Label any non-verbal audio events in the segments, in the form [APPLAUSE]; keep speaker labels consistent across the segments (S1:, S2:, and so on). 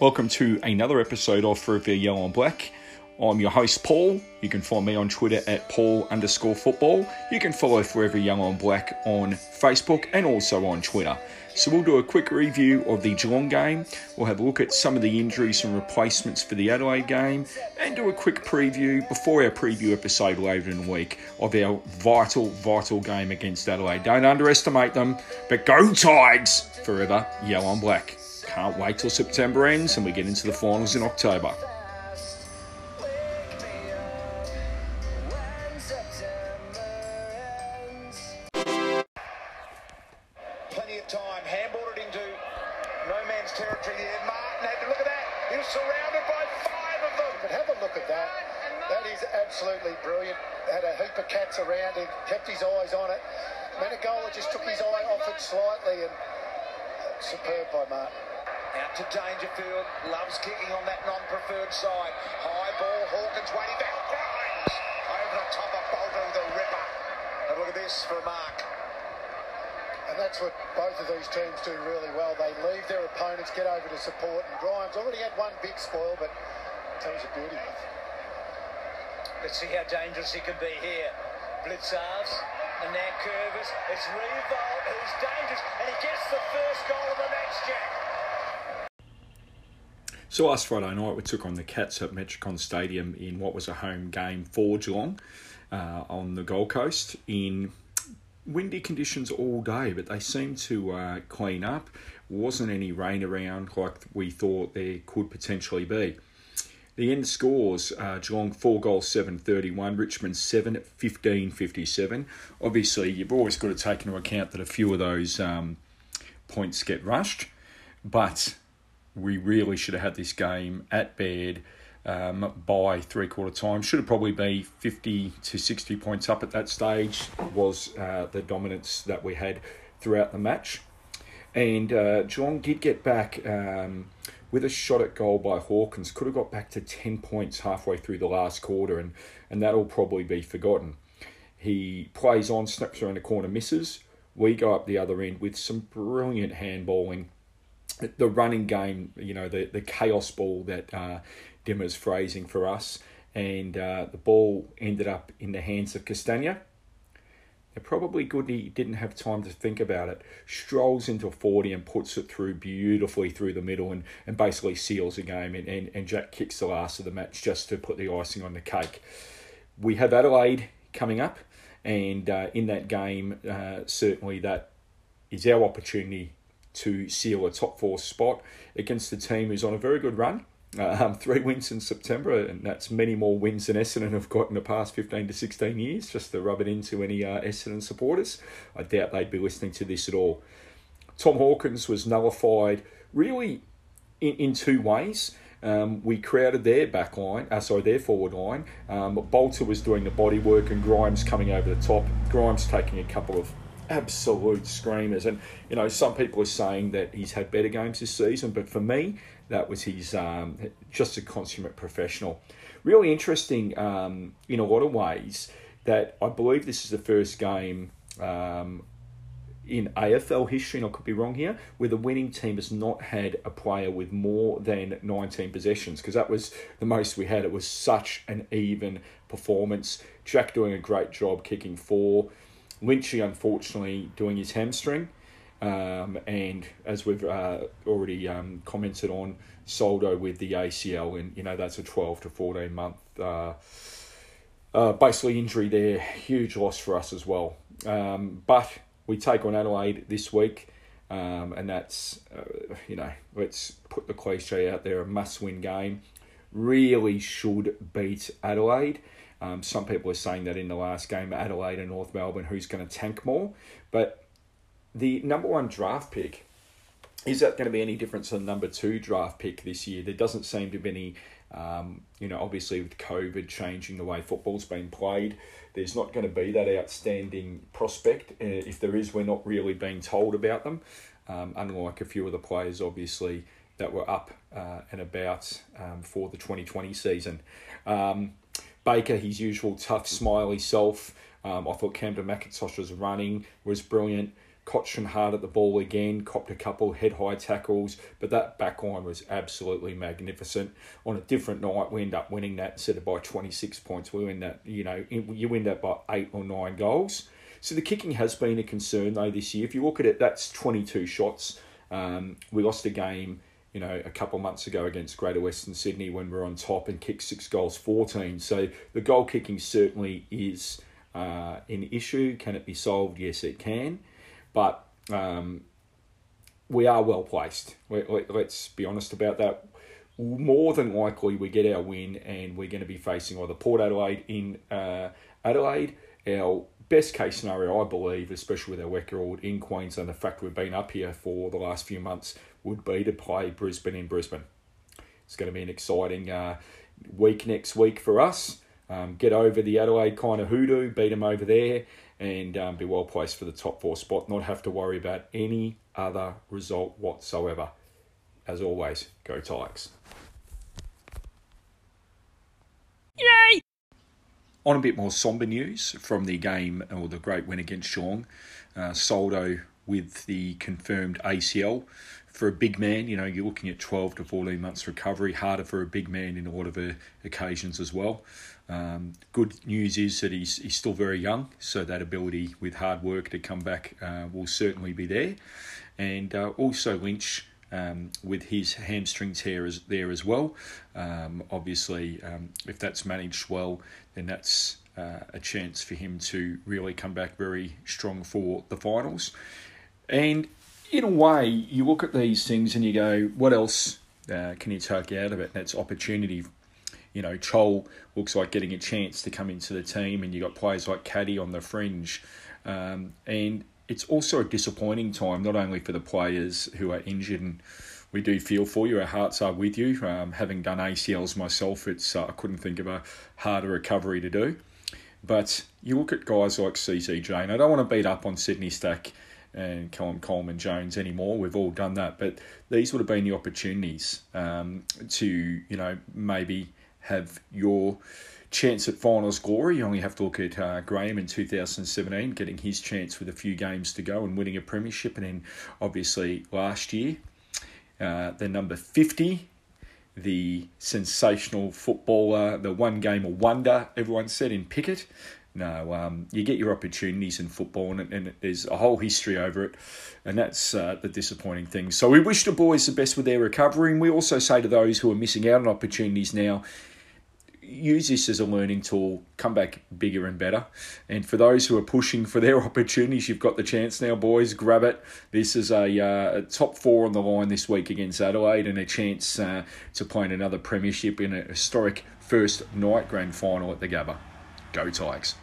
S1: Welcome to another episode of Forever Yellow and Black. I'm your host, Paul. You can find me on Twitter at Paul underscore football. You can follow Forever Yellow and Black on Facebook and also on Twitter. So we'll do a quick review of the Geelong game. We'll have a look at some of the injuries and replacements for the Adelaide game and do a quick preview before our preview episode later in the week of our vital, vital game against Adelaide. Don't underestimate them, but go Tigers! Forever Yellow and Black. Can't wait till September ends and we get into the finals in October.
S2: Plenty of time. Handballed it into no man's territory there. Martin had to look at that. He was surrounded by five of them.
S3: But have a look at that. That is absolutely brilliant. Had a heap of cats around him, kept his eyes on it. Menegola just took his eye off it slightly and uh, superb by Martin.
S2: Out to Dangerfield. Loves kicking on that non-preferred side. High ball. Hawkins waiting back. Grimes over the top of with a ripper. And look at this for a mark.
S3: And that's what both of these teams do really well. They leave their opponents, get over to support, and Grimes already had one big spoil, but was a beauty.
S2: Let's see how dangerous he can be here. Blicavs. And now Curvis. It's Riewoldt who's dangerous. And he gets the first goal of the match, Jack.
S1: So last Friday night we took on the Cats at Metricon Stadium in what was a home game for Geelong uh, on the Gold Coast in windy conditions all day, but they seemed to uh, clean up. Wasn't any rain around like we thought there could potentially be. The end scores uh, Geelong 4 goals 7 31, Richmond 7 15 57. Obviously, you've always got to take into account that a few of those um, points get rushed, but we really should have had this game at bed um, by three quarter time. Should have probably be 50 to 60 points up at that stage, was uh, the dominance that we had throughout the match. And uh, Geelong did get back um, with a shot at goal by Hawkins, could have got back to 10 points halfway through the last quarter, and, and that'll probably be forgotten. He plays on, snaps around the corner, misses. We go up the other end with some brilliant handballing the running game, you know, the, the chaos ball that uh, Dimma's phrasing for us, and uh, the ball ended up in the hands of Castagna. Probably good he didn't have time to think about it. Strolls into 40 and puts it through beautifully through the middle and, and basically seals the game. And, and, and Jack kicks the last of the match just to put the icing on the cake. We have Adelaide coming up, and uh, in that game, uh, certainly that is our opportunity to seal a top four spot against a team who's on a very good run. Um, three wins in September, and that's many more wins than Essendon have got in the past 15 to 16 years, just to rub it into any uh, Essendon supporters. I doubt they'd be listening to this at all. Tom Hawkins was nullified really in, in two ways. Um, we crowded their back line, uh, sorry, their forward line. Um, Balta was doing the body work and Grimes coming over the top. Grimes taking a couple of absolute screamers. And, you know, some people are saying that he's had better games this season, but for me, that was his um, just a consummate professional. Really interesting um, in a lot of ways that I believe this is the first game um, in AFL history, and I could be wrong here, where the winning team has not had a player with more than 19 possessions, because that was the most we had. It was such an even performance. Jack doing a great job kicking four. Lynchy, unfortunately, doing his hamstring. Um, and as we've uh, already um, commented on, Soldo with the ACL, and you know that's a 12 to 14 month uh, uh, basically injury there. Huge loss for us as well. Um, but we take on Adelaide this week, um, and that's, uh, you know, let's put the cliche out there a must win game. Really should beat Adelaide. Um, some people are saying that in the last game, Adelaide and North Melbourne, who's going to tank more. But the number one draft pick, is that going to be any difference than number two draft pick this year? There doesn't seem to be any, um, you know, obviously with COVID changing the way football's been played, there's not going to be that outstanding prospect. Uh, if there is, we're not really being told about them, um, unlike a few of the players, obviously, that were up uh, and about um, for the 2020 season. Um, Baker, his usual tough, smiley self. Um, I thought Kamdyn McIntosh's running was brilliant. Cotchin hard at the ball again, copped a couple head high tackles, but that back line was absolutely magnificent. On a different night, we end up winning that instead of by 26 points. We win that, you know, you win that by eight or nine goals. So the kicking has been a concern though this year. If you look at it, that's 22 shots. Um, we lost a game, you know, a couple months ago against Greater Western Sydney when we are on top and kicked six goals, 14. So the goal kicking certainly is uh, an issue. Can it be solved? Yes, it can. But um, we are well placed. We, let's be honest about that. More than likely, we get our win, and we're going to be facing either Port Adelaide in uh, Adelaide. Our best case scenario, I believe, especially with our record in Queensland, the fact we've been up here for the last few months, would be to play Brisbane in Brisbane. It's going to be an exciting uh, week next week for us. Um, get over the Adelaide kind of hoodoo, beat them over there, and um, be well placed for the top four spot. Not have to worry about any other result whatsoever. As always, go Tigers. On a bit more somber news from the game or the great win against Geelong, uh, Soldo with the confirmed ACL for a big man, you know, you're looking at 12 to 14 months recovery, harder for a big man in a lot of occasions as well. Um, good news is that he's, he's still very young, so that ability with hard work to come back uh, will certainly be there. And uh, also Lynch um, with his hamstring tear is there as well. Um, obviously, um, if that's managed well, then that's uh, a chance for him to really come back very strong for the finals. And in a way, you look at these things and you go, what else uh, can you take out of it? That's opportunity you know, Chol looks like getting a chance to come into the team, and you got players like Caddy on the fringe, um, and it's also a disappointing time not only for the players who are injured and. We do feel for you. Our hearts are with you. Um, having done ACLs myself, it's uh, I couldn't think of a harder recovery to do. But you look at guys like CCJ, and I don't want to beat up on Sydney Stack and Callum Coleman Jones anymore. We've all done that, but these would have been the opportunities um, to you know maybe have your chance at finals glory. You only have to look at uh, Graham in 2017, getting his chance with a few games to go and winning a premiership, and then obviously last year, uh, the number 50, the sensational footballer, the one game of wonder, everyone said in Pickett. No, um, you get your opportunities in football, and, and there's a whole history over it, and that's uh, the disappointing thing. So we wish the boys the best with their recovery, and we also say to those who are missing out on opportunities now, use this as a learning tool, come back bigger and better. And for those who are pushing for their [LAUGHS] opportunities, you've got the chance now, boys. Grab it. This is a, uh, a top four on the line this week against Adelaide and a chance uh, to play in another premiership in a historic first night grand final at the Gabba. Go Tigers.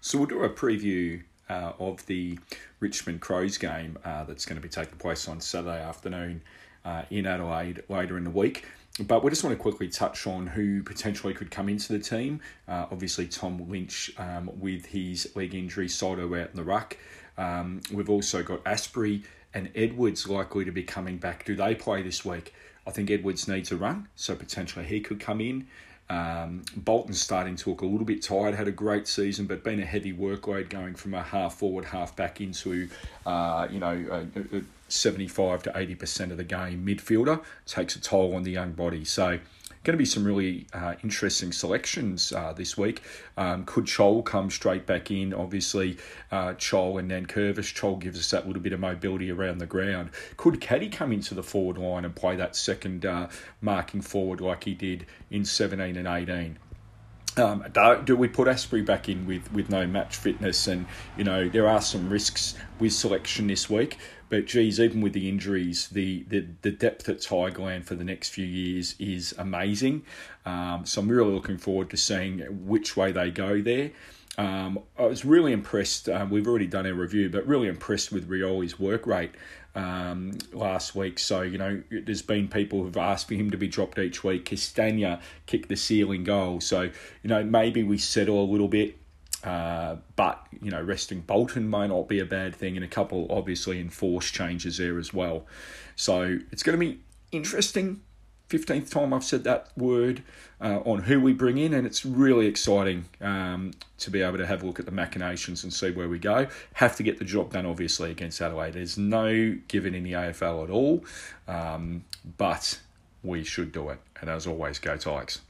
S1: So we'll do a preview uh, of the Richmond Crows game uh, that's going to be taking place on Saturday afternoon uh, in Adelaide later in the week. But we just want to quickly touch on who potentially could come into the team. Uh, obviously, Tom Lynch um, with his leg injury, Soldo out in the ruck. Um, we've also got Astbury and Edwards likely to be coming back. Do they play this week? I think Edwards needs a run, so potentially he could come in. Um, Bolton's starting to look a little bit tired. Had a great season, but been a heavy workload going from a half forward, half back into, uh, you know, a, a 75 to 80% of the game midfielder takes a toll on the young body. So, going to be some really uh, interesting selections uh, this week. Um, could Chol come straight back in? Obviously, uh, Chol and Nankervis. Chol gives us that little bit of mobility around the ground. Could Caddy come into the forward line and play that second uh, marking forward like he did in 17 and 18? Um, do we put Astbury back in with, with no match fitness? And, you know, there are some risks with selection this week. But, geez, even with the injuries, the, the, the depth at Tigerland for the next few years is amazing. Um, so I'm really looking forward to seeing which way they go there. Um, I was really impressed. Um, we've already done our review, but really impressed with Rioli's work rate um, last week. So, you know, there's been people who've asked for him to be dropped each week. Castagna kicked the sealing goal. So, you know, maybe we settle a little bit. Uh, but, you know, resting Bolton may not be a bad thing, and a couple obviously enforced changes there as well. So it's going to be interesting 15th time I've said that word uh, on who we bring in, and it's really exciting um, to be able to have a look at the machinations and see where we go. Have to get the job done, obviously, against Adelaide. There's no given in the AFL at all, um, but we should do it. And as always, go Tigers.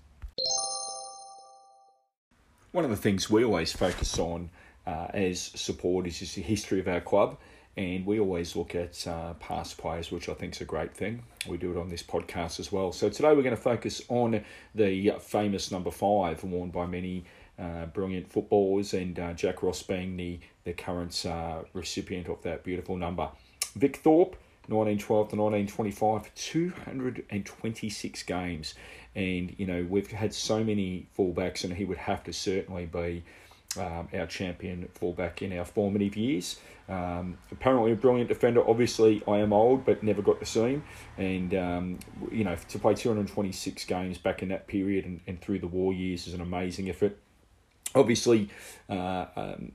S1: One of the things we always focus on uh, as supporters is the history of our club and we always look at uh, past players, which I think is a great thing. We do it on this podcast as well. So today we're going to focus on the famous number five, worn by many uh, brilliant footballers, and uh, Jack Ross being the the current uh, recipient of that beautiful number. Vic Thorpe. 1912 to 1925, 226 games. And, you know, we've had so many fullbacks, and he would have to certainly be um, our champion fullback in our formative years. Um, apparently a brilliant defender. Obviously, I am old, but never got to see him. And um, you know, to play 226 games back in that period and, and through the war years is an amazing effort. Obviously, uh, um,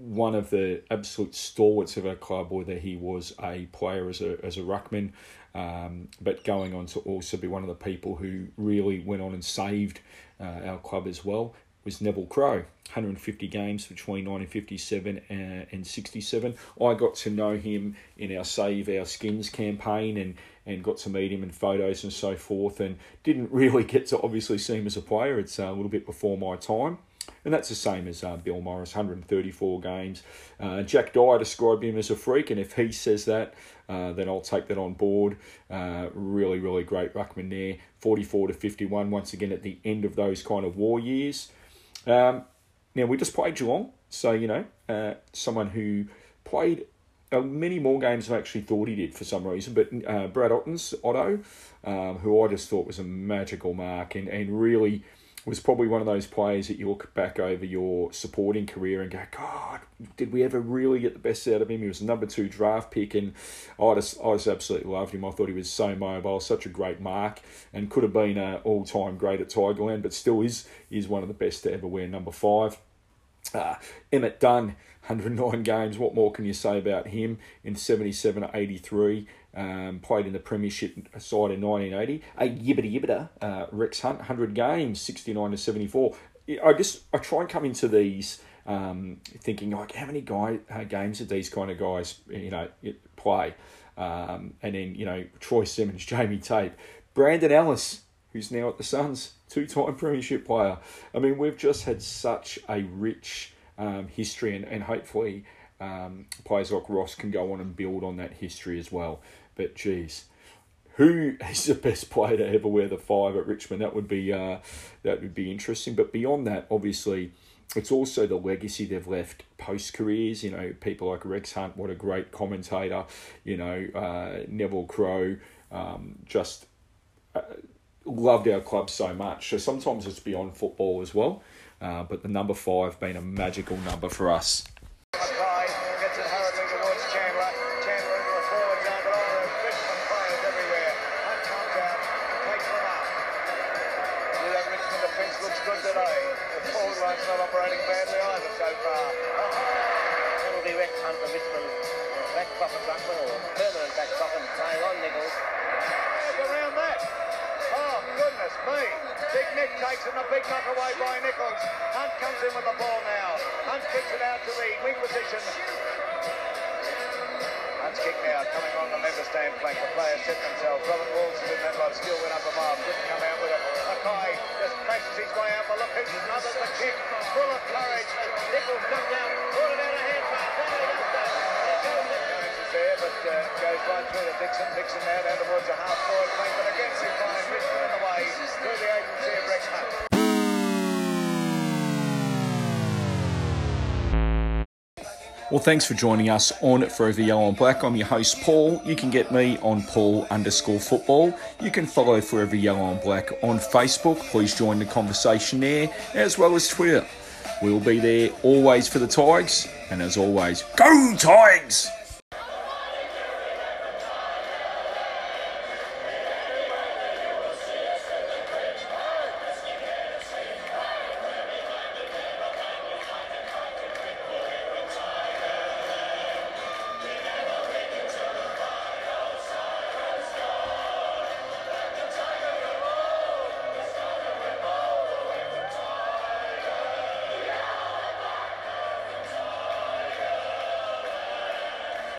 S1: one of the absolute stalwarts of our club, whether he was a player as a as a ruckman, um, but going on to also be one of the people who really went on and saved uh, our club as well was Neville Crowe. 150 games between 1957 and 67. I got to know him in our Save Our Skins campaign and, and got to meet him in photos and so forth, and didn't [LAUGHS] really get to obviously see him as a player. It's a little bit before my time. And that's the same as uh, Bill Morris, 134 games. Uh, Jack Dyer described him as a freak, and if he says that, uh, then I'll take that on board. Uh, really, really great ruckman there. 44 to 51, once again at the end of those kind of war years. Um, now, we just played Geelong, so, you know, uh, someone who played uh, many more games than I actually thought he did for some reason. But uh, Brad Ottens, Otto, um, who I just thought was a magical mark and, and really was probably one of those players that you look back over your supporting career and go, God, did we ever really get the best out of him? He was a number two draft pick, and I just, I just absolutely loved him. I thought he was so mobile, such a great mark, and could have been an all time great at Tigerland, but still is is one of the best to ever wear number five. Uh, Emmett Dunne, 109 games. What more can you say about him in 77 to 83? Um, played in the Premiership side in 1980. A yibbity yibbita, uh, Rex Hunt, 100 games, 69 to 74. I just I try and come into these um, thinking like how many guy uh, games did these kind of guys you know play, um, and then you know Troy Simmonds, [LAUGHS] Jamie Tape, Brandon Ellis, who's now at the Suns, two-time Premiership player. I mean we've just had such a rich um, history, and and hopefully. Um, players like Ross can go on and build on that history as well. But geez, who is the best player to ever wear the five at Richmond? That would be uh, that would be interesting. But beyond that, obviously, it's also the legacy they've left post careers. You know, people like Rex Hunt, what a great commentator. You know, uh, Neville Crowe, um, just uh, loved our club so much. So sometimes it's beyond football as well. Uh, but the number five being a magical number for us.
S2: Oh, takes it, and a big knock away by Nichols. Hunt comes in with the ball now. Hunt kicks it out to the wing position. Hunt's kick now coming on the member stand flank. The players set themselves. Robert Walls is in that lot. Still went up a mile. Couldn't come out with it. Mackay just crashes his way out. But look who smothers the kick. Full of courage. Nichols comes down. Brought it out uh, goes right through to Dixon. Dixon now down towards the half forward flank, but Richmond in the way through the agency of Rex
S1: Well, thanks for joining us on For Forever Yellow and Black. I'm your host, Paul. You can get me on Paul underscore football. You can follow Forever Yellow and Black on Facebook. Please join the conversation there, as well as Twitter. We'll be there always for the Tigers, and as always, go Tigers!